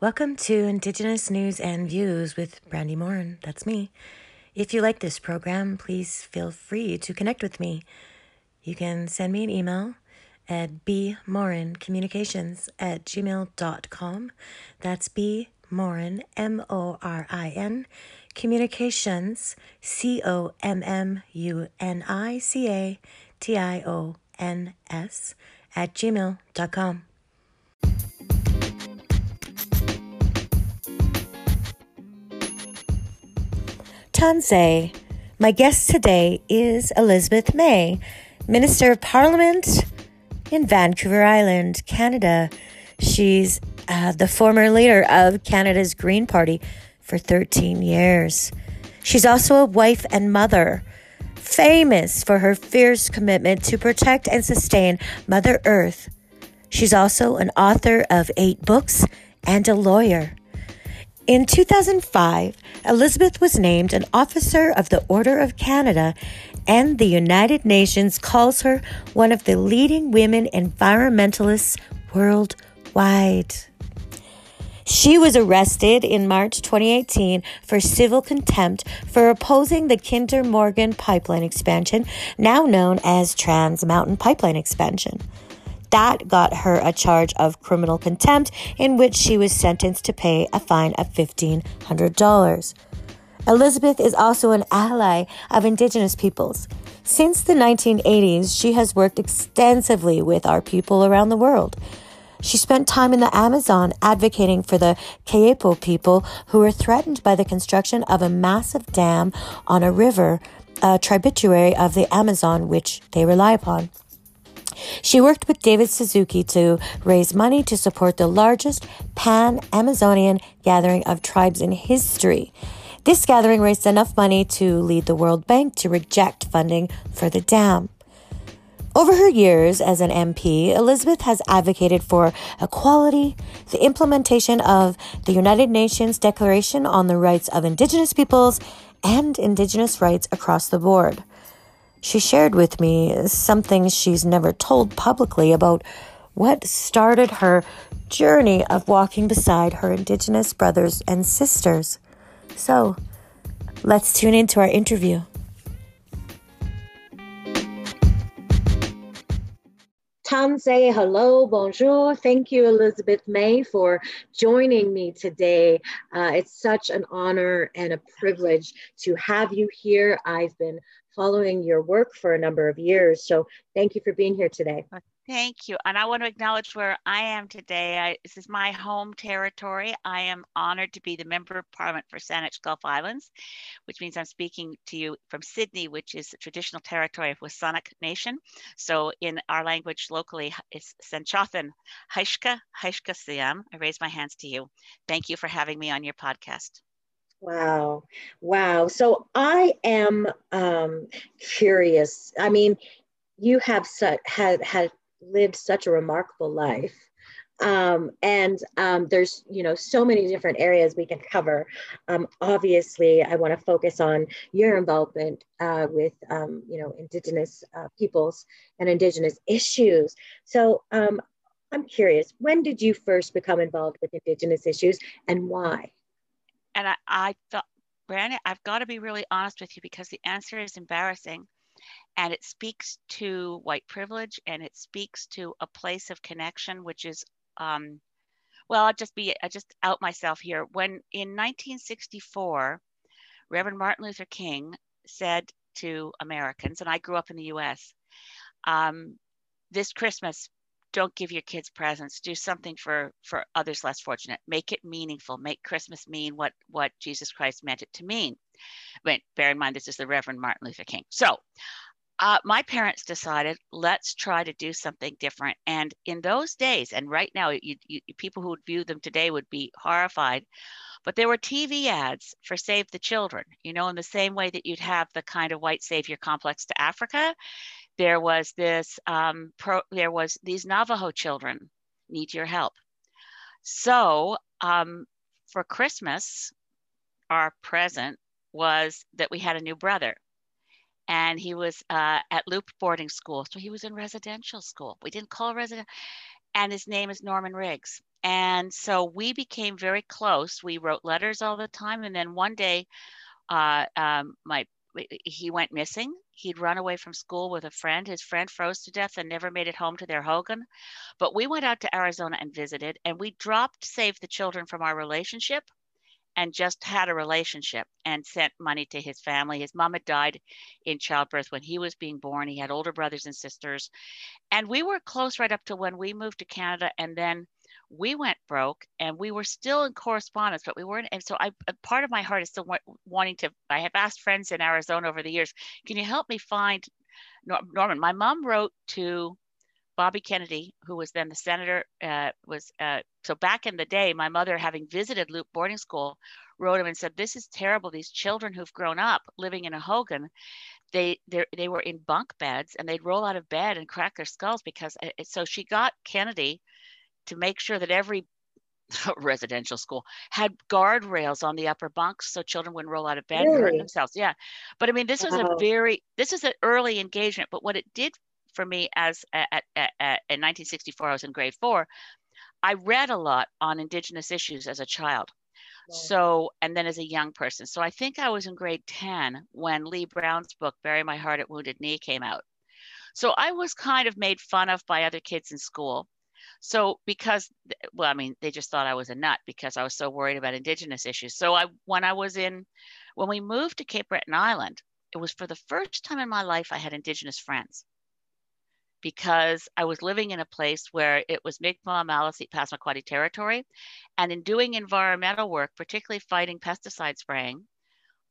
Welcome to Indigenous News and Views with Brandi Morin. That's me. If you like this program, please feel free to connect with me. You can send me an email at bmorincommunications at gmail.com. That's B Morin, M O R I N, communications, C O M M U N I C A T I O N S, at gmail.com. My guest today is Elizabeth May, Minister of Parliament in Vancouver Island, Canada. She's uh, the former leader of Canada's Green Party for 13 years. She's also a wife and mother, famous for her fierce commitment to protect and sustain Mother Earth. She's also an author of eight books and a lawyer. In 2005, Elizabeth was named an Officer of the Order of Canada, and the United Nations calls her one of the leading women environmentalists worldwide. She was arrested in March 2018 for civil contempt for opposing the Kinder Morgan pipeline expansion, now known as Trans Mountain Pipeline Expansion. That got her a charge of criminal contempt, in which she was sentenced to pay a fine of $1,500. Elizabeth is also an ally of Indigenous peoples. Since the 1980s, she has worked extensively with our people around the world. She spent time in the Amazon advocating for the Kayapo people who were threatened by the construction of a massive dam on a river, a tributary of the Amazon, which they rely upon. She worked with David Suzuki to raise money to support the largest pan Amazonian gathering of tribes in history. This gathering raised enough money to lead the World Bank to reject funding for the dam. Over her years as an MP, Elizabeth has advocated for equality, the implementation of the United Nations Declaration on the Rights of Indigenous Peoples, and Indigenous rights across the board. She shared with me something she's never told publicly about what started her journey of walking beside her Indigenous brothers and sisters. So, let's tune into our interview. Tanse, hello, bonjour. Thank you, Elizabeth May, for joining me today. Uh, it's such an honor and a privilege to have you here. I've been following your work for a number of years. So thank you for being here today. Thank you. And I want to acknowledge where I am today. I, this is my home territory. I am honored to be the Member of Parliament for Saanich Gulf Islands, which means I'm speaking to you from Sidney, which is the traditional territory of Wasanic Nation. So in our language locally, it's Senchothan Haishka, Haishka Siam. I raise my hands to you. Thank you for having me on your podcast. Wow. Wow. So I am um, curious. I mean, you have such, had, had lived such a remarkable life. Um, and um, there's, you know, so many different areas we can cover. Um, obviously, I want to focus on your involvement uh, with, um, you know, Indigenous uh, peoples and Indigenous issues. So um, I'm curious, when did you first become involved with Indigenous issues and why? And I, I thought, Brandon, I've got to be really honest with you because the answer is embarrassing. And it speaks to white privilege and it speaks to a place of connection, which is, um, well, I'll just be, I just out myself here. When in 1964, Reverend Martin Luther King said to Americans, and I grew up in the US, um, this Christmas, don't give your kids presents do something for for others less fortunate. Make it meaningful make christmas mean what what jesus christ meant it to mean. But bear in mind this is the reverend martin luther king. So uh, my parents decided let's try to do something different. And in those days and right now you, you, people who would view them today would be horrified but there were tv ads for save the children you know in the same way that you'd have the kind of white savior complex to africa there was this um, pro, there was these navajo children need your help. So um, for christmas our present was that we had a new brother. And he was uh, at Leupp boarding school. So he was in residential school. We didn't call resident and his name is norman riggs. And so we became very close. We wrote letters all the time. And then one day, uh, um, my he went missing. He'd run away from school with a friend. His friend froze to death and never made it home to their Hogan. But we went out to Arizona and visited, and we dropped Save the Children from our relationship and just had a relationship and sent money to his family. His mom had died in childbirth when he was being born. He had older brothers and sisters. And we were close right up to when we moved to Canada. And then we went broke and we were still in correspondence, but we weren't. And so I, part of my heart is still wanting to, I have asked friends in Arizona over the years, can you help me find Norman? My mom wrote to Bobby Kennedy, who was then the senator, uh, was uh, so back in the day, my mother, having visited Leupp boarding school, wrote him and said, "This is terrible. These children who've grown up living in a Hogan, they they were in bunk beds and they'd roll out of bed and crack their skulls because." Uh, so she got Kennedy to make sure that every residential school had guardrails on the upper bunks so children wouldn't roll out of bed really? and hurt themselves. Yeah. But I mean, this was a very, this is an early engagement. But what it did for me as at, at, at, in 1964, I was in grade four, I read a lot on Indigenous issues as a child. So, and then as a young person. So I think I was in grade 10 when Dee Brown's book, Bury My Heart at Wounded Knee, came out. So I was kind of made fun of by other kids in school. So because, well, I mean, they just thought I was a nut because I was so worried about Indigenous issues. So I, when I was in, when we moved to Cape Breton Island, it was for the first time in my life I had Indigenous friends because I was living in a place where it was Mi'kmaq, Maliseet, Passamaquoddy territory. And in doing environmental work, particularly fighting pesticide spraying,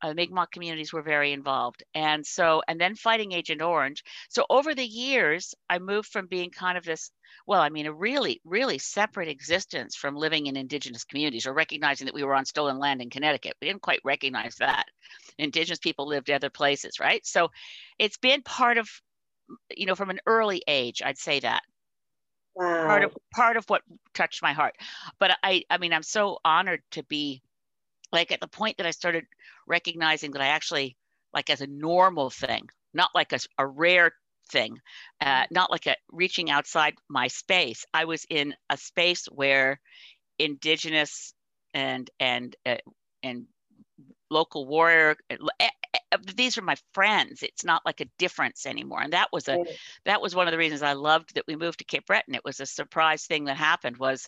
uh, Mi'kmaq communities were very involved. And so, and then fighting Agent Orange. So over the years, I moved from being kind of this, well, I mean, a really, really separate existence from living in Indigenous communities or recognizing that we were on stolen land in Connecticut. We didn't quite recognize that. Indigenous people lived other places, right? So it's been part of, you know, from an early age, I'd say that. Wow. Part of part of what touched my heart. But I I mean I'm so honored to be like at the point that I started recognizing that I actually like as a normal thing, not like a, a rare thing, uh, not like a reaching outside my space. I was in a space where indigenous and and uh, and local warrior uh, eh, eh, these are my friends. It's not like a difference anymore. And that was a that was one of the reasons i loved that we moved to cape breton. It was a surprise thing that happened was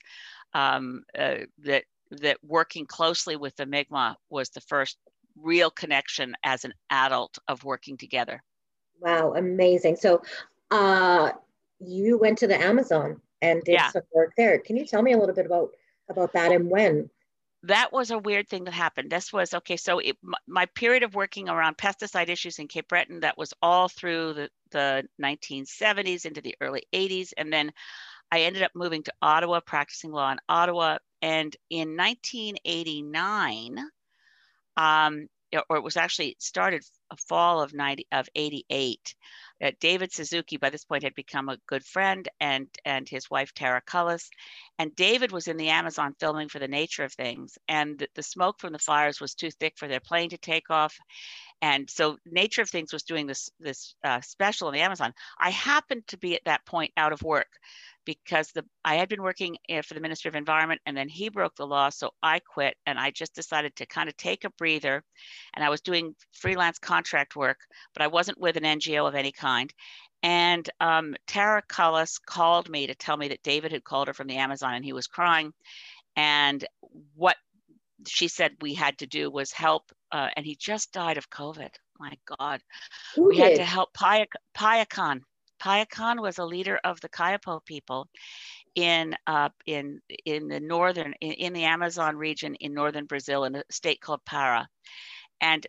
um, uh, that that working closely with the Mi'kmaq was the first real connection as an adult of working together. Wow, amazing. So uh, you went to the Amazon and did yeah. some work there. Can you tell me a little bit about about that and when? That was a weird thing that happened. This was okay. So it, my period of working around pesticide issues in Cape Breton that was all through the, the 1970s into the early 80s, and then I ended up moving to Ottawa, practicing law in Ottawa, and in 1989, um, or it was actually started fall of 90 of 88 uh, david suzuki by this point had become a good friend and and his wife tara cullis. And david was in the amazon filming for the nature of things. And the, the smoke from the fires was too thick for their plane to take off and so nature of things was doing this this uh, special in the amazon i happened to be at that point out of work because the I had been working eh, for the ministry of Environment and then he broke the law. So I quit and I just decided to kind of take a breather. And I was doing freelance contract work, but I wasn't with an NGO of any kind. And um, Tara Cullis called me to tell me that David had called her from the Amazon and he was crying. And what she said we had to do was help. Uh, and he just died of COVID. My God. Who we did? had to help Paya, Payakan. Payakan was a leader of the Kayapo people in uh, in in the northern in, in, the Amazon region in northern Brazil in a state called Para, and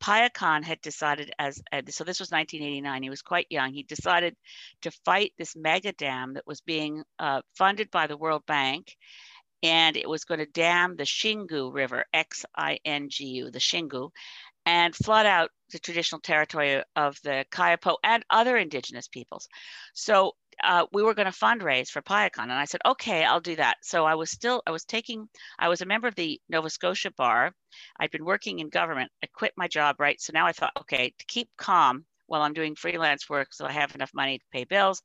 Payakan had decided as uh, so this was 1989. He was quite young. He decided to fight this mega dam that was being uh, funded by the World Bank, and it was going to dam the Xingu River, X-I-N-G-U, the Xingu, and flood out the traditional territory of the Kayapo and other indigenous peoples. So uh, we were going to fundraise for Payakan, and I said, okay, I'll do that. So I was still, I was taking, I was a member of the Nova Scotia Bar. I'd been working in government. I quit my job, right? So now I thought, okay, to keep calm while I'm doing freelance work, so I have enough money to pay bills,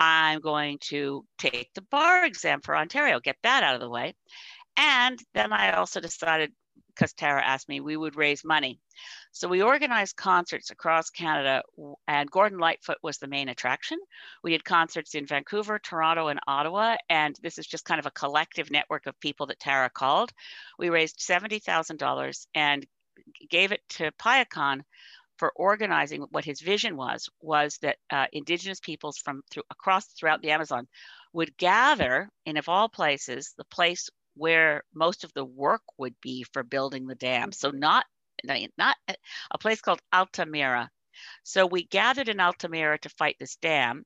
I'm going to take the bar exam for Ontario, get that out of the way. And then I also decided, because Tara asked me, we would raise money. So we organized concerts across Canada, and Gordon Lightfoot was the main attraction. We had concerts in Vancouver, Toronto, and Ottawa, and this is just kind of a collective network of people that Tara called. We raised $70,000 and gave it to Payakan for organizing what his vision was was that uh, indigenous peoples from through across throughout the amazon would gather in of all places the place where most of the work would be for building the dam so not not a place called Altamira. So we gathered in Altamira to fight this dam.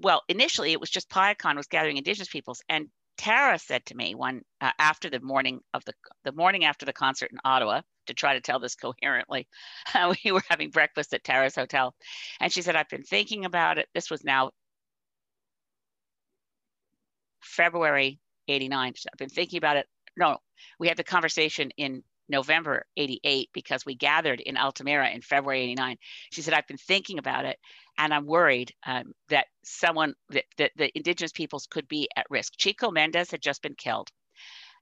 Well, initially it was just Payakan was gathering indigenous peoples, and Tara said to me one uh, after the morning of the the morning after the concert in Ottawa to try to tell this coherently. We were having breakfast at Tara's hotel, and she said, "I've been thinking about it. This was now February '89. I've been thinking about it. No, we had the conversation in November 88 because we gathered in Altamira in February 89. She said, I've been thinking about it and I'm worried um, that someone, that, that the indigenous peoples could be at risk. Chico Mendes had just been killed.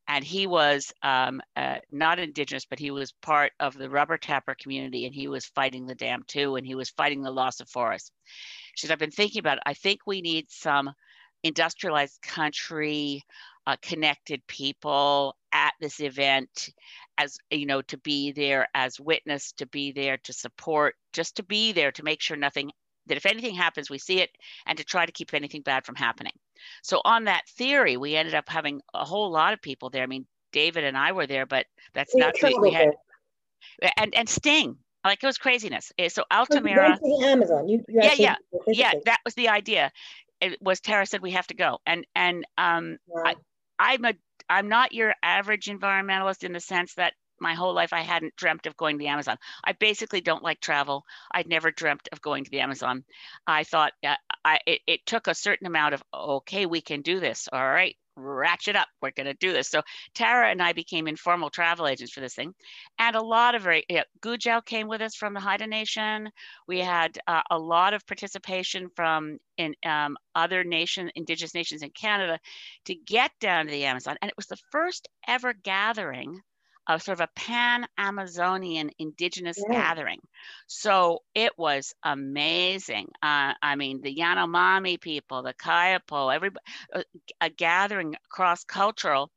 And he was um, uh, not indigenous, but he was part of the rubber tapper community and he was fighting the dam too. And he was fighting the loss of forests. She said, I've been thinking about it. I think we need some industrialized country uh, connected people at this event as you know to be there as witness to be there to support just to be there to make sure nothing that if anything happens we see it and to try to keep anything bad from happening so on that theory we ended up having a whole lot of people there. I mean david and i were there but that's not the, we had and and sting like it was craziness. Eh, so altamira the amazon. You, you yeah yeah. yeah that was the idea. It was tara said we have to go. And and um wow. I, i'm a I'm not your average environmentalist in the sense that my whole life I hadn't dreamt of going to the Amazon. I basically don't like travel. I'd never dreamt of going to the Amazon. I thought uh, I, it, it took a certain amount of, okay, we can do this. All right, ratchet up. We're going to do this. So Tara and I became informal travel agents for this thing. And a lot of very, yeah, came with us from the Haida Nation. We had uh, a lot of participation from in um, other nation, indigenous nations in Canada to get down to the Amazon. And it was the first ever gathering a sort of a pan Amazonian indigenous yeah. gathering. So it was amazing. Uh, I mean, the Yanomami people, the Kayapo, everybody, uh, a gathering cross cultural,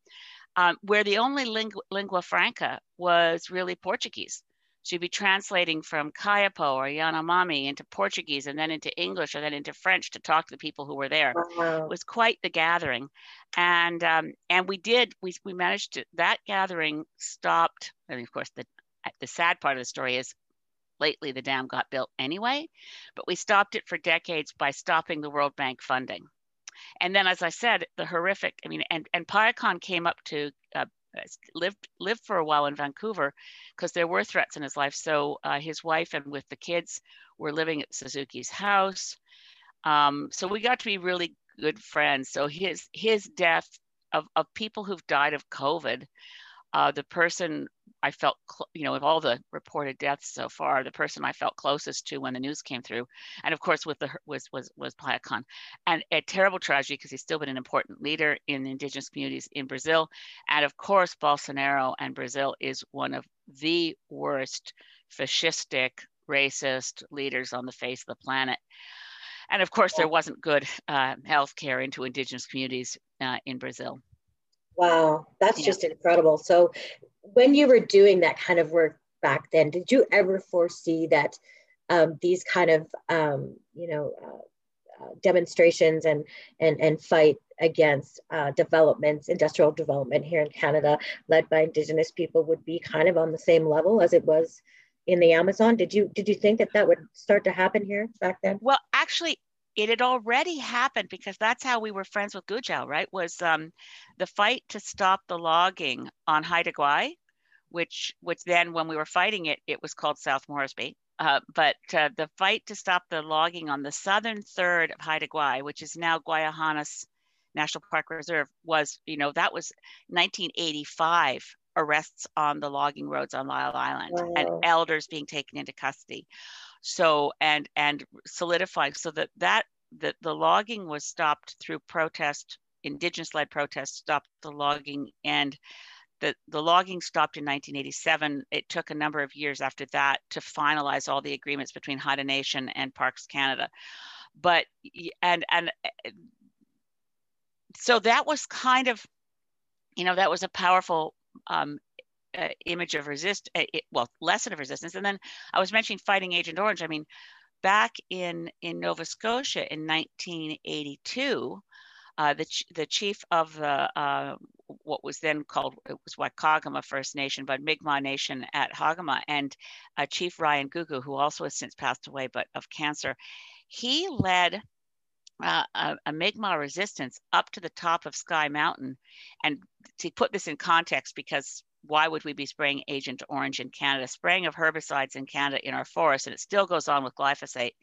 um, where the only lingua, lingua franca was really Portuguese. She'd be translating from Kayapo or Yanomami into Portuguese and then into English and then into French to talk to the people who were there. Wow. It was quite the gathering. And um, and we did, we, we managed to, that gathering stopped. I mean, of course, the, the sad part of the story is lately the dam got built anyway, but we stopped it for decades by stopping the World Bank funding. And then, as I said, the horrific, I mean, and, and Payakan came up to uh, lived lived for a while in Vancouver because there were threats in his life. So uh, his wife and with the kids were living at Suzuki's house. Um, so we got to be really good friends. So his his death of, of people who've died of COVID, uh, the person I felt, you know, of all the reported deaths so far, the person I felt closest to when the news came through, and of course with the was was was Payakan, and a terrible tragedy because he's still been an important leader in indigenous communities in Brazil, and of course Bolsonaro and Brazil is one of the worst fascistic, racist leaders on the face of the planet. And of course, there wasn't good uh, health care into indigenous communities uh, in Brazil. Wow, that's yeah. just incredible. So, when you were doing that kind of work back then, did you ever foresee that um, these kind of, um, you know, uh, uh, demonstrations and and and fight against uh, developments, industrial development here in Canada, led by Indigenous people, would be kind of on the same level as it was in the Amazon? Did you did you think that that would start to happen here back then? Well, actually, it had already happened because that's how we were friends with Guujaaw, right? Was um, the fight to stop the logging on Haida Gwaii, which which then when we were fighting it, it was called South Moresby. Uh, but uh, the fight to stop the logging on the southern third of Haida Gwaii, which is now Gwaii Haanas National Park Reserve, was you know that was 1985 arrests on the logging roads on Lyell Island wow. and elders being taken into custody so and and solidifying so that that the, the logging was stopped through protest, indigenous led protests stopped the logging and the, the logging stopped in 1987. It took a number of years after that to finalize all the agreements between Haida Nation and Parks Canada. But, and, and eh, so that was kind of, you know, that was a powerful um, uh, image of resist, uh, it, well, lesson of resistance. And then I was mentioning fighting Agent Orange. I mean, back in in Nova Scotia in 1982, uh, the ch- the chief of the uh, what was then called it was Whycocomagh First Nation, but Mi'kmaq Nation at Hagama, and uh, Chief Ryan Googoo, who also has since passed away, but of cancer, he led uh, a, a Mi'kmaq resistance up to the top of Skye Mountain. And to put this in context, because why would we be spraying Agent Orange in Canada? Spraying of herbicides in Canada in our forests, and it still goes on with glyphosate,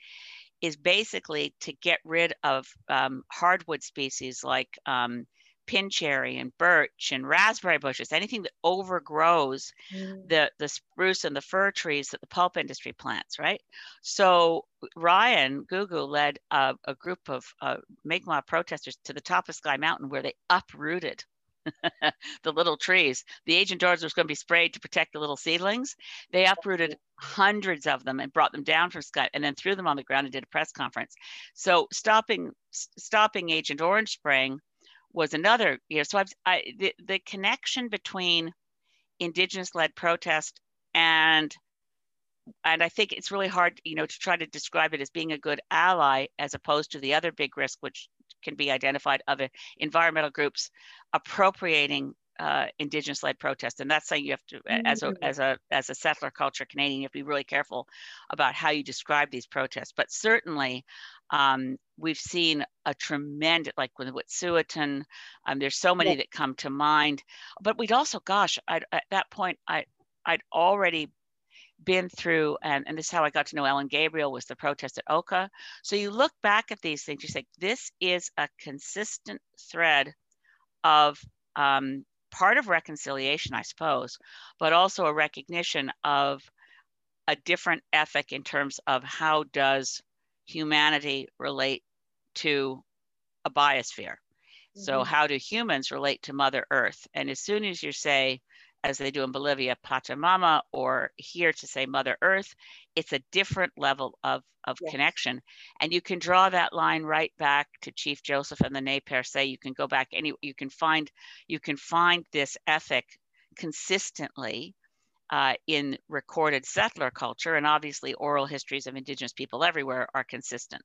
is basically to get rid of um, hardwood species like um, pin cherry and birch and raspberry bushes, anything that overgrows mm. the, the spruce and the fir trees that the pulp industry plants, right? So Ryan Googoo led a, a group of uh, Mi'kmaq protesters to the top of Skye Mountain where they uprooted the little trees. The Agent Orange was going to be sprayed to protect the little seedlings. They uprooted hundreds of them and brought them down from Skye and then threw them on the ground and did a press conference. So stopping stopping Agent Orange spraying was another. You know, so I've, I the, the connection between indigenous led protest and and I think it's really hard, you know, to try to describe it as being a good ally as opposed to the other big risk, which can be identified of environmental groups appropriating uh, indigenous led protests and that's something you have to as a mm-hmm. as a as a settler culture canadian you have to be really careful about how you describe these protests but certainly um, we've seen a tremendous like with Wet'suwet'en um, there's so many yeah. that come to mind but we'd also gosh I'd, at that point i i'd already been through and, and this is how i got to know ellen gabriel was the protest at oka. So you look back at these things you say this is a consistent thread of um, part of reconciliation i suppose but also a recognition of a different ethic in terms of how does humanity relate to a biosphere. Mm-hmm. so how do humans relate to mother earth? And as soon as you say as they do in Bolivia, Pachamama, or here to say Mother Earth, it's a different level of, of yes. connection. And you can draw that line right back to Chief Joseph and the Nez Perce. You can go back any, you can find, you can find this ethic consistently uh, in recorded settler culture, and obviously oral histories of Indigenous people everywhere are consistent.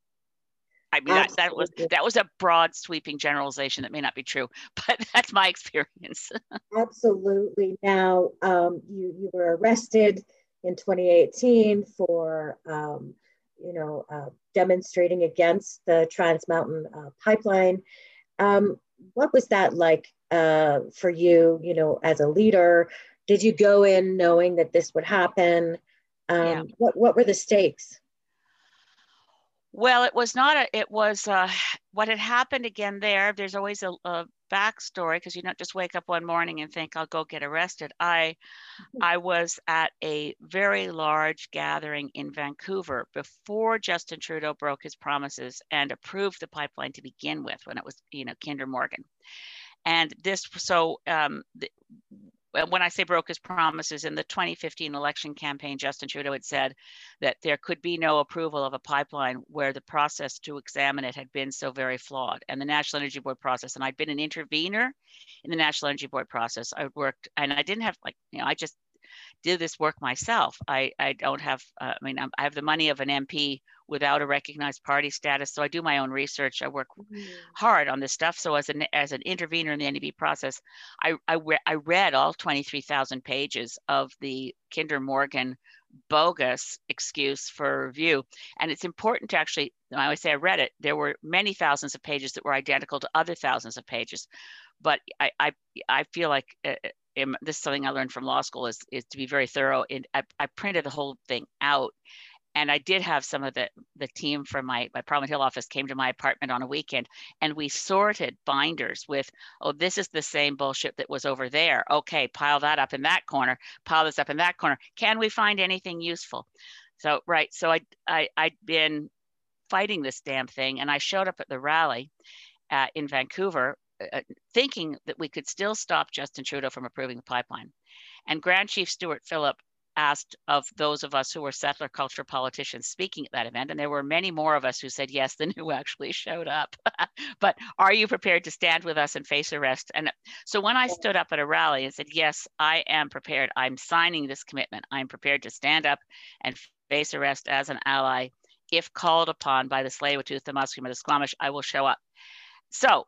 I mean, that, that, was that was a broad, sweeping generalization that may not be true, but that's my experience. Absolutely. Now, um, you you were arrested in 2018 for um, you know uh, demonstrating against the Trans Mountain uh, Pipeline. Um, what was that like uh, for you? You know, as a leader, did you go in knowing that this would happen? Yeah. Um, what what were the stakes? Well, it was not a, it was uh, what had happened again there. There's always a, a backstory because you don't just wake up one morning and think I'll go get arrested. I, mm-hmm. I was at a very large gathering in Vancouver before Justin Trudeau broke his promises and approved the pipeline to begin with when it was, you know, Kinder Morgan. And this, so um, the, when I say broke his promises in the 2015 election campaign, Justin Trudeau had said that there could be no approval of a pipeline where the process to examine it had been so very flawed. And the National Energy Board process, and I'd been an intervener in the National Energy Board process. I worked, and I didn't have like, you know, I just did this work myself. I, I don't have, uh, I mean, I'm, i have the money of an MP without a recognized party status. So I do my own research. I work mm-hmm. hard on this stuff. So as an as an intervener in the NEB process, I I, re- I read all 23,000 pages of the Kinder Morgan bogus excuse for review. And it's important to actually, I always say I read it, there were many thousands of pages that were identical to other thousands of pages. But I, I, I feel like uh, uh this is something I learned from law school is, is to be very thorough. And I, I printed the whole thing out and I did have some of the the team from my my Parliament Hill office came to my apartment on a weekend, and we sorted binders with, oh, this is the same bullshit that was over there. Okay, pile that up in that corner, pile this up in that corner. Can we find anything useful? So right, so I I I'd been fighting this damn thing. And I showed up at the rally uh, in Vancouver, uh, thinking that we could still stop Justin Trudeau from approving the pipeline. And Grand Chief Stewart Phillip asked of those of us who were settler culture politicians speaking at that event, and there were many more of us who said yes than who actually showed up. but are you prepared to stand with us and face arrest? And so when I stood up at a rally and said, yes, I am prepared, I'm signing this commitment, I'm prepared to stand up and face arrest as an ally. If called upon by the Tsleil-Waututh, the Musqueam, or the Squamish, I will show up. So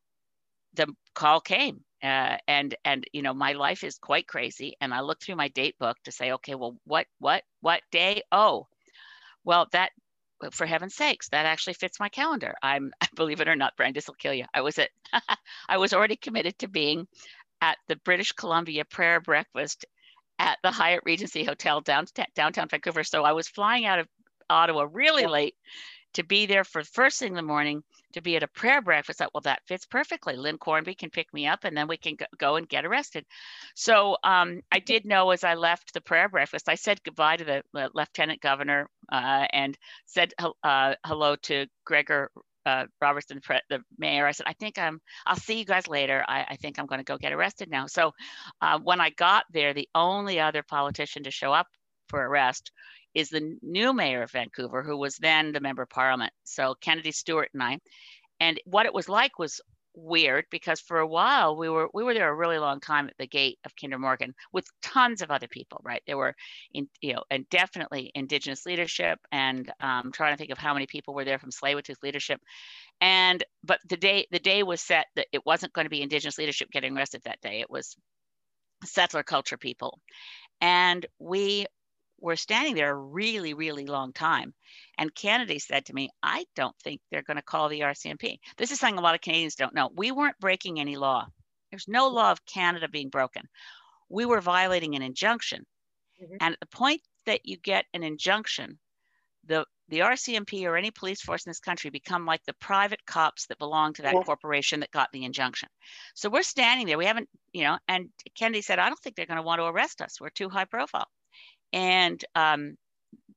the call came uh, and and you know my life is quite crazy and i look through my date book to say okay well what what what day? Oh well that for heaven's sakes that actually fits my calendar. I'm believe it or not brandis will kill you. I was at i was already committed to being at the british columbia prayer breakfast at the hyatt regency hotel downtown, downtown vancouver so i was flying out of ottawa really late to be there for first thing in the morning to be at a prayer breakfast. That well, that fits perfectly. Lynn Cornby can pick me up, and then we can go and get arrested. So um, I did know as I left the prayer breakfast, I said goodbye to the lieutenant governor uh, and said uh, hello to Gregor. Uh, Robertson, the mayor, I said, I think I'm, I'll see you guys later. I, I think I'm going to go get arrested now. So uh, when I got there, the only other politician to show up for arrest is the new mayor of Vancouver, who was then the member of parliament. So Kennedy Stewart and I. And what it was like was weird because for a while we were we were there a really long time at the gate of Kinder Morgan with tons of other people, right? There were in you know and definitely indigenous leadership and um, trying to think of how many people were there from Tsleil-Waututh leadership. And but the day the day was set that it wasn't going to be indigenous leadership getting arrested that day. It was settler culture people. And we were standing there a really, really long time. And Kennedy said to me, I don't think they're going to call the RCMP. This is something a lot of Canadians don't know. We weren't breaking any law. There's no law of Canada being broken. We were violating an injunction. Mm-hmm. And at the point that you get an injunction, the the RCMP or any police force in this country become like the private cops that belong to that yeah. corporation that got the injunction. So we're standing there. We haven't, you know, and Kennedy said, I don't think they're going to want to arrest us. We're too high profile. And um,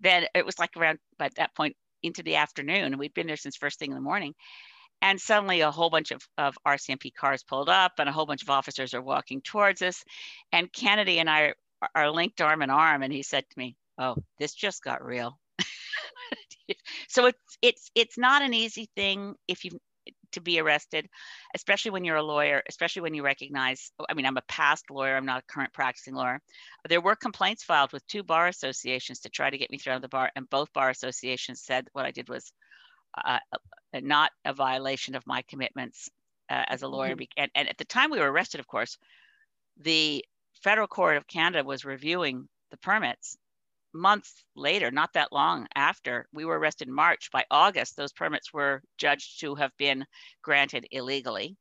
then it was like around by that point into the afternoon. And we'd been there since first thing in the morning. And suddenly a whole bunch of, of RCMP cars pulled up and a whole bunch of officers are walking towards us. And Kennedy and I are, are linked arm in arm. And he said to me, Oh, this just got real. so it's it's it's not an easy thing if you to be arrested, especially when you're a lawyer, especially when you recognize, I mean, I'm a past lawyer, I'm not a current practicing lawyer. There were complaints filed with two bar associations to try to get me thrown out of the bar, and both bar associations said what I did was uh, uh not a violation of my commitments uh, as a lawyer. Mm-hmm. And, and at the time we were arrested, of course, the federal court of Canada was reviewing the permits months later, not that long after we were arrested in March, by August, those permits were judged to have been granted illegally.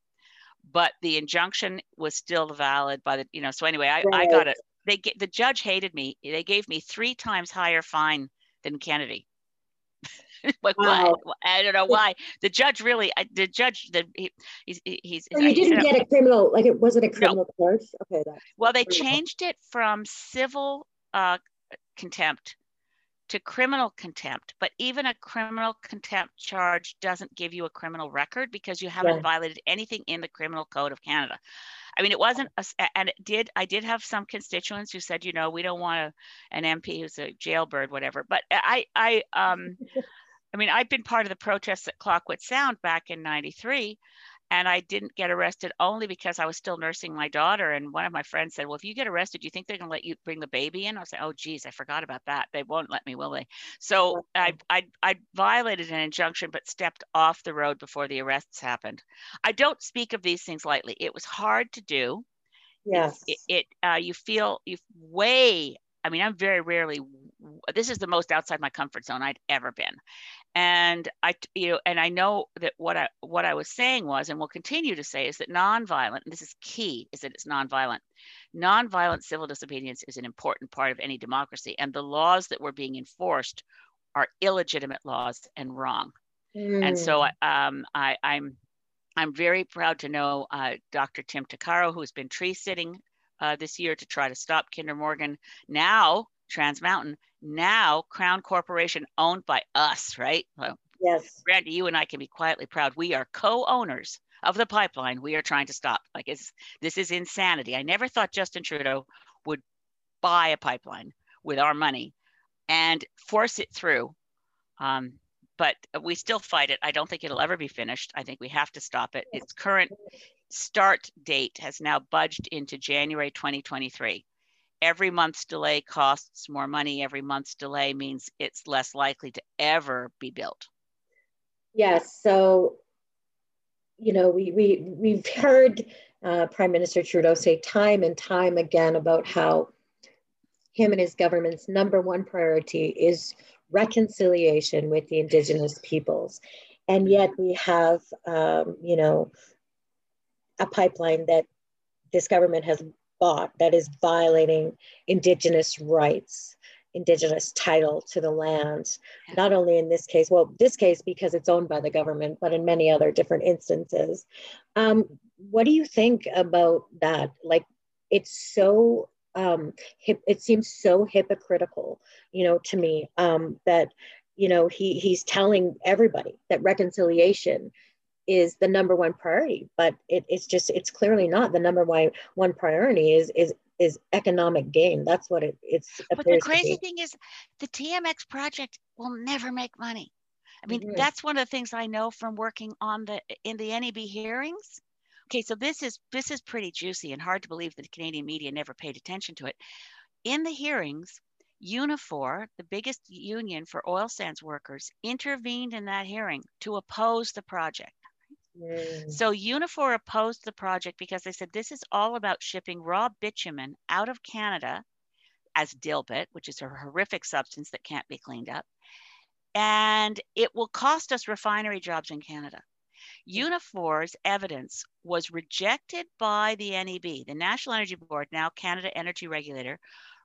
But the injunction was still valid by the, you know, so anyway, I, right. I got it. They get the judge hated me. They gave me three times higher fine than Kennedy. like wow. what? I don't know why. The judge really, the judge, the he, he's he's. So you didn't get a criminal, like it wasn't a criminal no. charge. Okay. Well, they changed it from civil uh, contempt to criminal contempt. But even a criminal contempt charge doesn't give you a criminal record because you haven't yeah. violated anything in the criminal code of Canada. I mean, it wasn't, a, and it did. I did have some constituents who said, you know, we don't want a, an MP who's a jailbird, whatever. But I, I, um, I mean, I've been part of the protests at Clayoquot Sound back in '93, and I didn't get arrested only because I was still nursing my daughter. And one of my friends said, Well, if you get arrested, do you think they're going to let you bring the baby in? I was like, Oh, geez, I forgot about that. They won't let me, will they? So I, I, I violated an injunction, but stepped off the road before the arrests happened. I don't speak of these things lightly. It was hard to do. Yes. It, it uh, you feel you way I mean, I'm very rarely, this is the most outside my comfort zone I'd ever been and i you know and i know that what i what i was saying was and will continue to say is that nonviolent and this is key is that it's nonviolent nonviolent civil disobedience is an important part of any democracy and the laws that were being enforced are illegitimate laws and wrong mm. and so mm. um, I, i'm i'm very proud to know uh, dr tim Takaro, who's been tree sitting uh, this year to try to stop kinder morgan now trans mountain now Crown Corporation owned by us, right? Well, Yes. Randy, you and I can be quietly proud. We are co-owners of the pipeline we are trying to stop. Like it's this is insanity. I never thought Justin Trudeau would buy a pipeline with our money and force it through. Um, but we still fight it. I don't think it'll ever be finished. I think we have to stop it. Its current start date has now budged into January 2023. Every month's delay costs more money. Every month's delay means it's less likely to ever be built. Yes. So, you know, we, we, we've heard uh, Prime Minister Trudeau say time and time again about how him and his government's number one priority is reconciliation with the Indigenous peoples. And yet we have, um, you know, a pipeline that this government has bought that is violating Indigenous rights, Indigenous title to the land, not only in this case, well, this case because it's owned by the government, but in many other different instances. Um, what do you think about that? Like, it's so um, hip, it seems so hypocritical, you know, to me um, that you know he he's telling everybody that reconciliation is the number one priority, but it, it's just it's clearly not the number one one priority is is is economic gain. That's what it it's. But the crazy thing is, the TMX project will never make money. I mean, mm-hmm. that's one of the things I know from working on the in the NEB hearings. Okay, so this is this is pretty juicy and hard to believe that the Canadian media never paid attention to it. In the hearings, Unifor, the biggest union for oil sands workers, intervened in that hearing to oppose the project. Mm. So Unifor opposed the project because they said this is all about shipping raw bitumen out of Canada as dilbit, which is a horrific substance that can't be cleaned up. And it will cost us refinery jobs in Canada. Unifor's evidence was rejected by the NEB, the National Energy Board, now Canada Energy Regulator,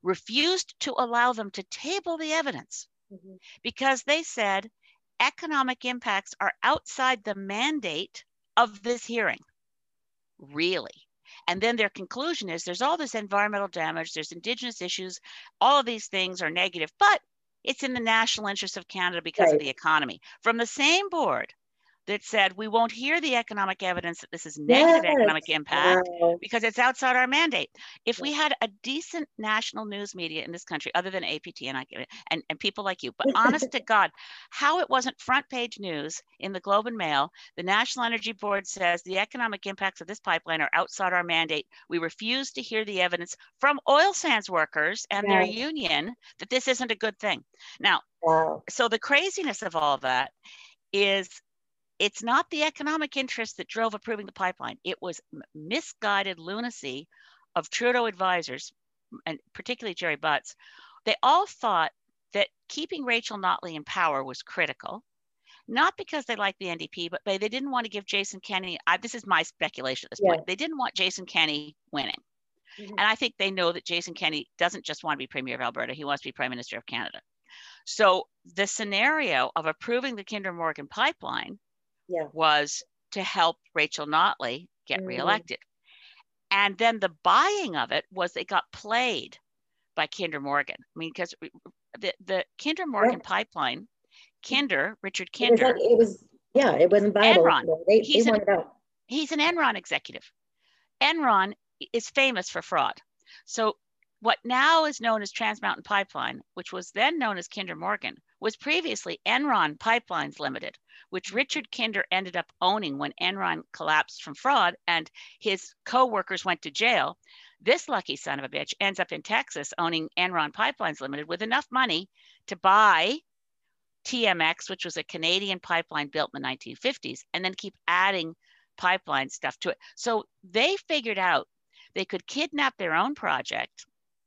refused to allow them to table the evidence mm-hmm. because they said economic impacts are outside the mandate of this hearing. Really? And then their conclusion is there's all this environmental damage, there's indigenous issues, all of these things are negative, but it's in the national interest of Canada because right. of the economy. From the same board that said we won't hear the economic evidence that this is negative yes. economic impact wow. because it's outside our mandate. If we had a decent national news media in this country, other than APT and I and, and people like you, but honest to God, how it wasn't front page news in the Globe and Mail, the National Energy Board says the economic impacts of this pipeline are outside our mandate. We refuse to hear the evidence from oil sands workers and their union that this isn't a good thing. Now, wow. so the craziness of all that is it's not the economic interest that drove approving the pipeline. It was misguided lunacy of Trudeau advisors, and particularly Gerry Butts. They all thought that keeping Rachel Notley in power was critical, not because they liked the NDP, but they, they didn't want to give Jason Kenney. I, this is my speculation at this yeah. point. They didn't want Jason Kenney winning. Mm-hmm. And I think they know that Jason Kenney doesn't just want to be Premier of Alberta, he wants to be Prime Minister of Canada. So the scenario of approving the Kinder Morgan pipeline yeah. was to help Rachel Notley get mm-hmm. reelected. And then the buying of it was it got played by Kinder Morgan. I mean, because the, the Kinder Morgan yeah. pipeline, Kinder, Richard Kinder. It was, it was yeah, it wasn't viable. Enron. They, he's, they an, he's an Enron executive. Enron is famous for fraud. So what now is known as Trans Mountain Pipeline, which was then known as Kinder Morgan, was previously Enron Pipelines Limited, which mm-hmm. Richard Kinder ended up owning when Enron collapsed from fraud and his co-workers went to jail. This lucky son of a bitch ends up in Texas owning Enron Pipelines Limited with enough money to buy TMX, which was a Canadian pipeline built in the 1950s, and then keep adding pipeline stuff to it. So they figured out they could kidnap their own project,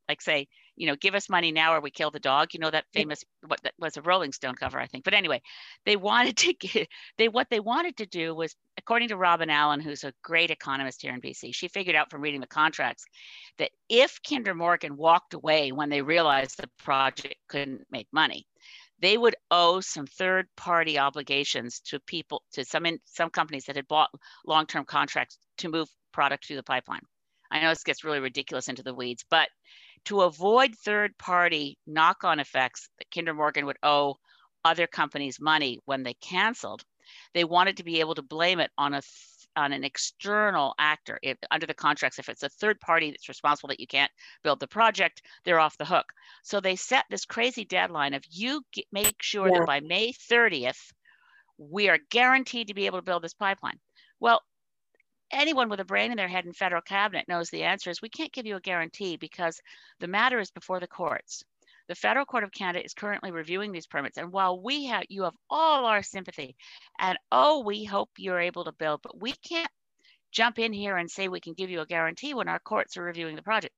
like say, you know, give us money now or we kill the dog. You know that famous what that was a Rolling Stone cover, I think. But anyway, they wanted to get they what they wanted to do was, according to Robyn Allan, who's a great economist here in BC, she figured out from reading the contracts that if Kinder Morgan walked away when they realized the project couldn't make money, they would owe some third party obligations to people to some in, some companies that had bought long-term contracts to move product through the pipeline. I know this gets really ridiculous into the weeds, but to avoid third party knock on effects that Kinder Morgan would owe other companies money when they canceled, they wanted to be able to blame it on a on an external actor. If, under the contracts if it's a third party that's responsible that you can't build the project they're off the hook. So they set this crazy deadline of you get, make sure yeah. that by may 30th we are guaranteed to be able to build this pipeline. Well anyone with a brain in their head in federal cabinet knows the answer is we can't give you a guarantee because the matter is before the courts the Federal Court of Canada is currently reviewing these permits. And while we have, you have all our sympathy and oh, we hope you're able to build, but we can't jump in here and say we can give you a guarantee when our courts are reviewing the project.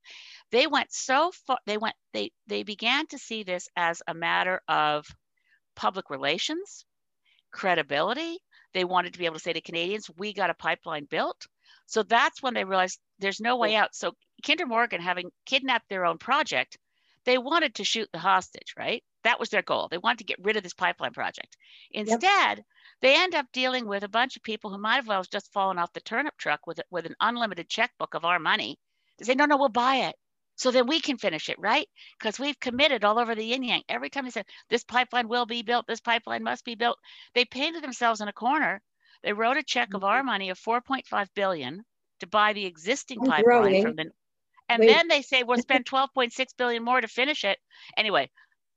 They went so far, they went, they, they began to see this as a matter of public relations, credibility. They wanted to be able to say to Canadians, we got a pipeline built. So that's when they realized there's no way out. So Kinder Morgan having kidnapped their own project they wanted to shoot the hostage, right? That was their goal. They wanted to get rid of this pipeline project. Instead, yep. they end up dealing with a bunch of people who might have well have just fallen off the turnip truck with, with an unlimited checkbook of our money to say, no, no, we'll buy it. So then we can finish it, right? Because we've committed all over the yin yang. Every time they said, this pipeline will be built, this pipeline must be built, they painted themselves in a corner. They wrote a check mm-hmm. of our mm-hmm. money of 4.5 billion to buy the existing I'm pipeline growing. from the and Wait. then they say we'll spend 12.6 billion more to finish it. Anyway,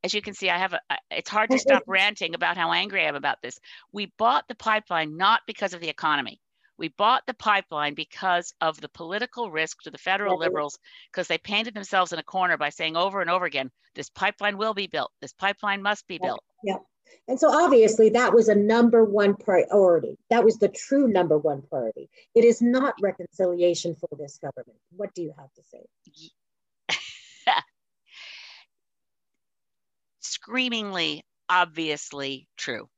as you can see, I have a, it's hard to stop ranting about how angry I am about this. We bought the pipeline not because of the economy. We bought the pipeline because of the political risk to the federal liberals, because they painted themselves in a corner by saying over and over again, this pipeline will be built. This pipeline must be built. Yeah. And so obviously that was a number one priority. That was the true number one priority. It is not reconciliation for this government. What do you have to say? Screamingly, obviously true.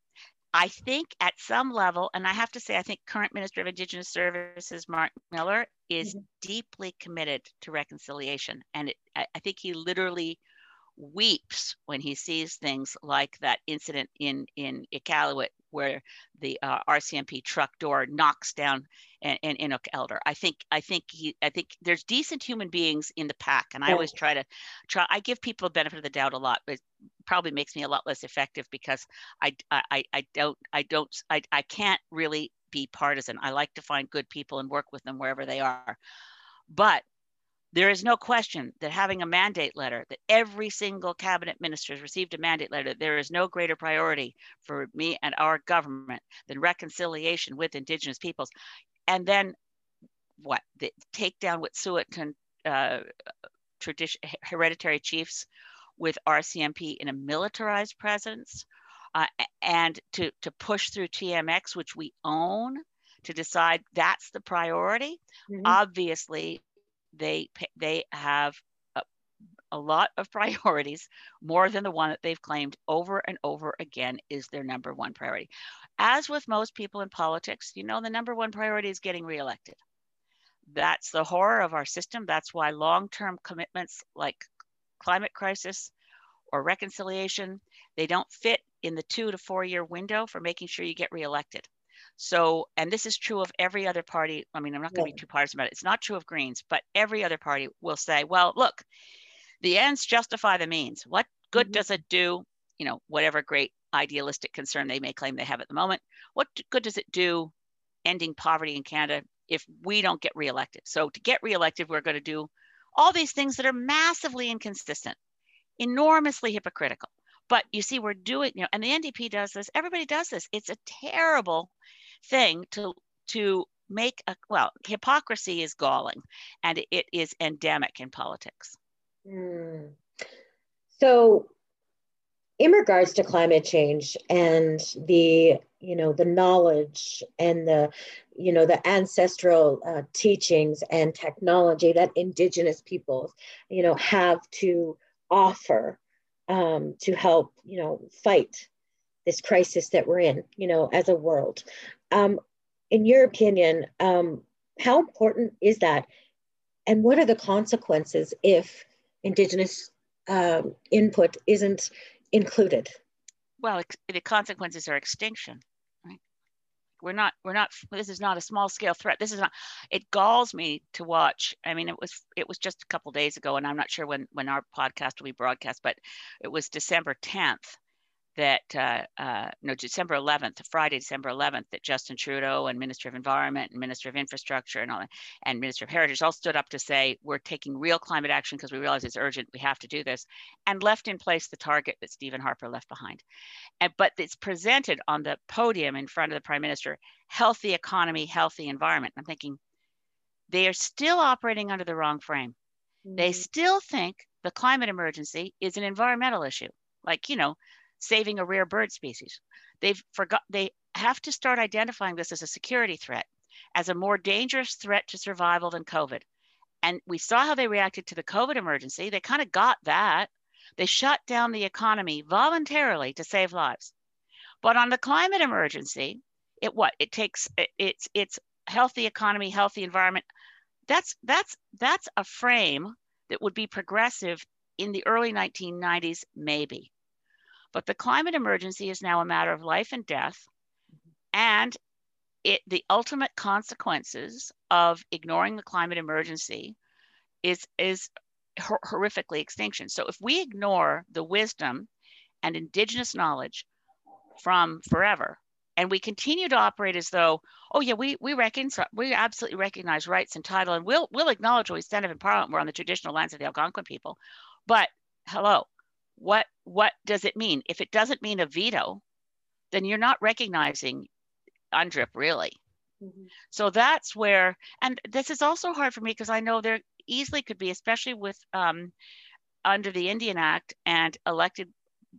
I think at some level, and I have to say, I think current Minister of Indigenous Services, Marc Miller, is mm-hmm. deeply committed to reconciliation. And it, I, I think he literally weeps when he sees things like that incident in in Iqaluit where the uh, RCMP truck door knocks down an, an Inuk elder. I think I think he I think there's decent human beings in the pack, and I always try to try. I give people the benefit of the doubt a lot, but probably makes me a lot less effective because I I I don't I don't I I can't really be partisan. I like to find good people and work with them wherever they are. But there is no question that having a mandate letter, that every single cabinet minister has received a mandate letter, there is no greater priority for me and our government than reconciliation with Indigenous peoples. And then what? The, take down Wet'suwet'en uh, tradition, hereditary chiefs with RCMP in a militarized presence, uh, and to, to push through TMX, which we own, to decide that's the priority. Mm-hmm. Obviously, they they have a, a lot of priorities more than the one that they've claimed over and over again is their number one priority as with most people in politics you know the number one priority is getting reelected that's the horror of our system that's why long-term commitments like climate crisis or reconciliation they don't fit in the two to four year window for making sure you get reelected so, and this is true of every other party. I mean, I'm not going to yeah. be too partisan about it. It's not true of Greens, but every other party will say, well, look, the ends justify the means. What good mm-hmm. does it do? You know, whatever great idealistic concern they may claim they have at the moment, what good does it do ending poverty in Canada if we don't get reelected? So, to get reelected, we're going to do all these things that are massively inconsistent, enormously hypocritical. But you see, we're doing, you know, and the NDP does this, everybody does this. It's a terrible thing to to make a well hypocrisy is galling and it is endemic in politics mm. so in regards to climate change and the you know the knowledge and the you know the ancestral uh, teachings and technology that indigenous peoples you know have to offer um, to help you know fight this crisis that we're in you know as a world um, in your opinion, um, how important is that? And what are the consequences if Indigenous um, input isn't included? Well, the consequences are extinction. We're not. We're not. This is not a small scale threat. This is not. It galls me to watch. I mean, it was. It was just a couple days ago, and I'm not sure when when our podcast will be broadcast, but it was December 10th that uh, uh, no December 11th, Friday, December 11th, that Justin Trudeau and Minister of Environment and Minister of Infrastructure and all that, and Minister of Heritage all stood up to say we're taking real climate action because we realize it's urgent, we have to do this, and left in place the target that Stephen Harper left behind. And but it's presented on the podium in front of the Prime Minister, healthy economy, healthy environment. I'm thinking they are still operating under the wrong frame. Mm-hmm. They still think the climate emergency is an environmental issue. Like, you know, saving a rare bird species. They've forgot they have to start identifying this as a security threat, as a more dangerous threat to survival than COVID. And we saw how they reacted to the COVID emergency. They kind of got that. They shut down the economy voluntarily to save lives. But on the climate emergency, it what? It takes it's it's healthy economy, healthy environment. That's that's that's a frame that would be progressive in the early 1990s, maybe. But the climate emergency is now a matter of life and death. And it, the ultimate consequences of ignoring the climate emergency is, is hor- horrifically extinction. So if we ignore the wisdom and indigenous knowledge from forever, and we continue to operate as though, oh yeah, we we reckon we absolutely recognize rights and title, and we'll we'll acknowledge when we stand up in Parliament we're on the traditional lands of the Algonquin people. But hello, what what does it mean? If it doesn't mean a veto, then you're not recognizing UNDRIP really. Mm-hmm. So that's where, and this is also hard for me because I know there easily could be, especially with um, under the Indian Act and elected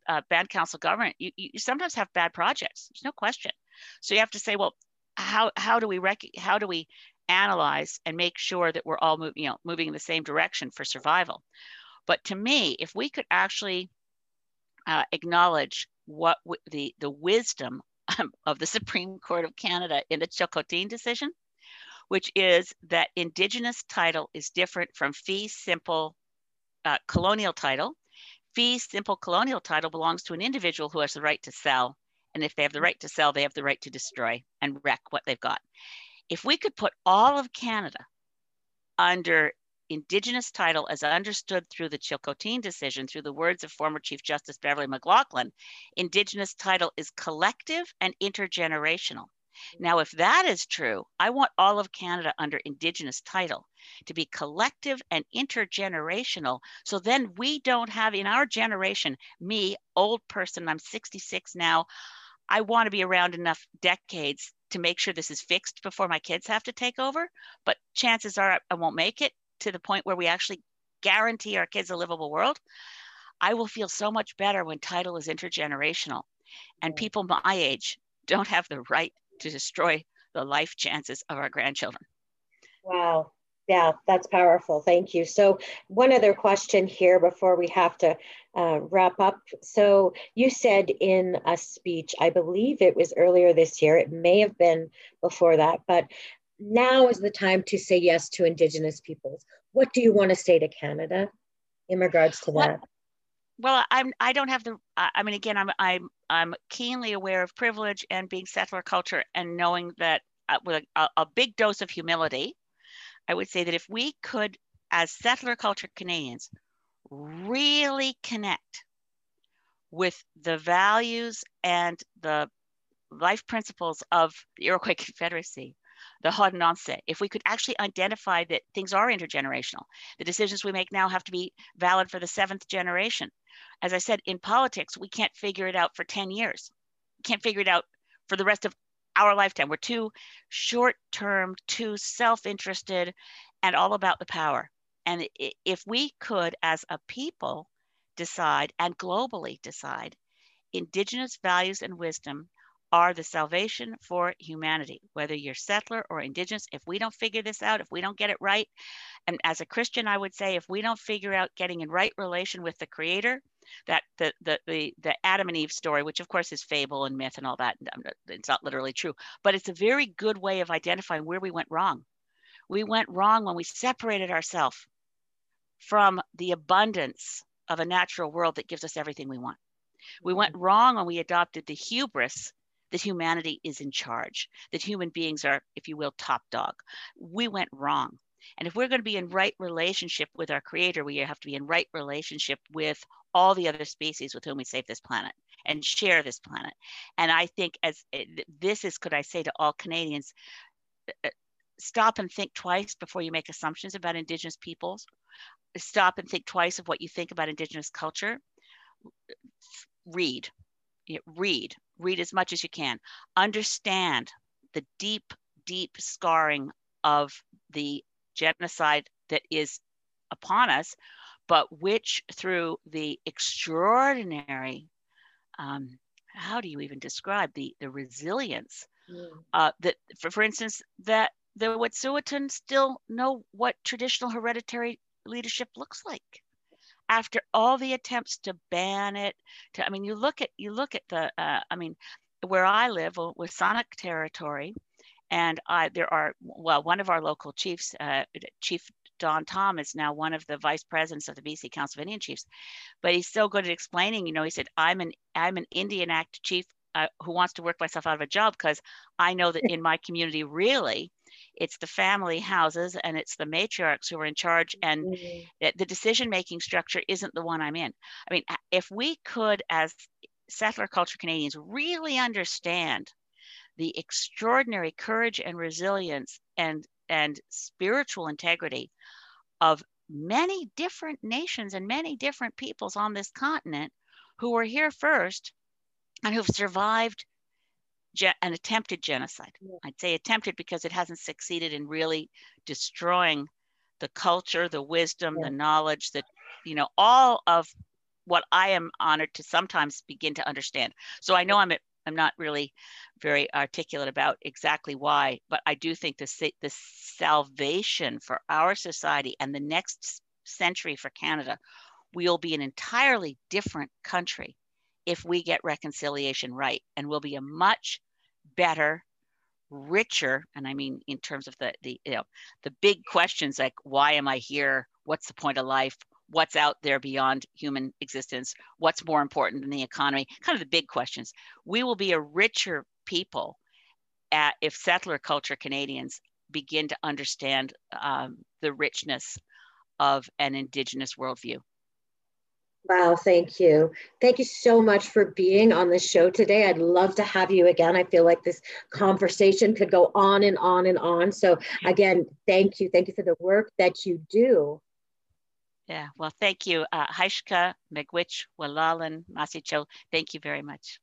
uh, band council government, you, you sometimes have bad projects. There's no question. So you have to say, well, how how do we rec- how do we analyze and make sure that we're all moving, you know, moving in the same direction for survival? But to me, if we could actually uh, acknowledge what w- the, the wisdom of the Supreme Court of Canada in the Chilcotin decision, which is that Indigenous title is different from fee simple uh, colonial title. Fee simple colonial title belongs to an individual who has the right to sell. And if they have the right to sell, they have the right to destroy and wreck what they've got. If we could put all of Canada under Indigenous title as understood through the Chilcotin decision, through the words of former Chief Justice Beverley McLachlin, Indigenous title is collective and intergenerational. Now, if that is true, I want all of Canada under Indigenous title to be collective and intergenerational. So then we don't have in our generation, me, old person, I'm 66 now, I want to be around enough decades to make sure this is fixed before my kids have to take over. But chances are I won't make it to the point where we actually guarantee our kids a livable world, I will feel so much better when title is intergenerational and people my age don't have the right to destroy the life chances of our grandchildren. Wow. Yeah, that's powerful. Thank you. So, one other question here before we have to uh, wrap up. So, you said in a speech, I believe it was earlier this year, it may have been before that, but now is the time to say yes to Indigenous peoples. What do you want to say to Canada in regards to that? Well, I'm. I don't have the. I mean, again, I'm. I'm. I'm keenly aware of privilege and being settler culture, and knowing that uh, with a, a big dose of humility, I would say that if we could, as settler culture Canadians, really connect with the values and the life principles of the Iroquois Confederacy, the Haudenosaunee, if we could actually identify that things are intergenerational, the decisions we make now have to be valid for the seventh generation. As I said, in politics, we can't figure it out for 10 years. We can't figure it out for the rest of our lifetime. We're too short term, too self interested, and all about the power. And if we could, as a people, decide and globally decide Indigenous values and wisdom are the salvation for humanity, whether you're settler or indigenous. If we don't figure this out, if we don't get it right, and as a Christian, I would say if we don't figure out getting in right relation with the Creator, that the the the, the Adam and Eve story, which of course is fable and myth and all that, it's not literally true, but it's a very good way of identifying where we went wrong. We went wrong when we separated ourselves from the abundance of a natural world that gives us everything we want. We went mm-hmm. wrong when we adopted the hubris that humanity is in charge, that human beings are, if you will, top dog. We went wrong. And if we're going to be in right relationship with our creator, we have to be in right relationship with all the other species with whom we save this planet. and share this planet. And I think as eh, this is, could I say to all Canadians, eh, stop and think twice before you make assumptions about Indigenous peoples. Stop and think twice of what you think about Indigenous culture. Read, read, read as much as you can. Understand the deep, deep scarring of the genocide that is upon us, but which through the extraordinary, um, how do you even describe the, the resilience mm. uh, that, for, for instance, that the Wet'suwet'en still know what traditional hereditary leadership looks like after all the attempts to ban it to i mean you look at you look at the uh, i mean where i live W̱SÁNEĆ territory and I, there are well one of our local chiefs uh, chief Don Tom is now one of the vice presidents of the BC Council of Indian Chiefs, but he's so good at explaining. You know, he said, "I'm an I'm an Indian Act chief uh, who wants to work myself out of a job because I know that in my community, really, it's the family houses and it's the matriarchs who are in charge, and mm-hmm. the decision making structure isn't the one I'm in. I mean, if we could, as settler culture Canadians, really understand the extraordinary courage and resilience and and spiritual integrity of many different nations and many different peoples on this continent who were here first and who've survived ge- an attempted genocide. Yeah. I'd say attempted because it hasn't succeeded in really destroying the culture, the wisdom, yeah. the knowledge that, you know, all of what I am honored to sometimes begin to understand. So I know I'm at I'm not really very articulate about exactly why, but I do think the, the salvation for our society and the next century for Canada, we'll be an entirely different country if we get reconciliation right. And we'll be a much better, richer, and I mean in terms of the, the you know the big questions like why am I here? What's the point of life? what's out there beyond human existence, what's more important than the economy, kind of the big questions. We will be a richer people at, if settler culture Canadians begin to understand um, the richness of an Indigenous worldview. Wow, thank you. Thank you so much for being on the show today. I'd love to have you again. I feel like this conversation could go on and on and on. So, again, thank you. Thank you for the work that you do yeah, well, thank you. Uh, Haishka, Miigwech, Walalan, Masicho, thank you very much.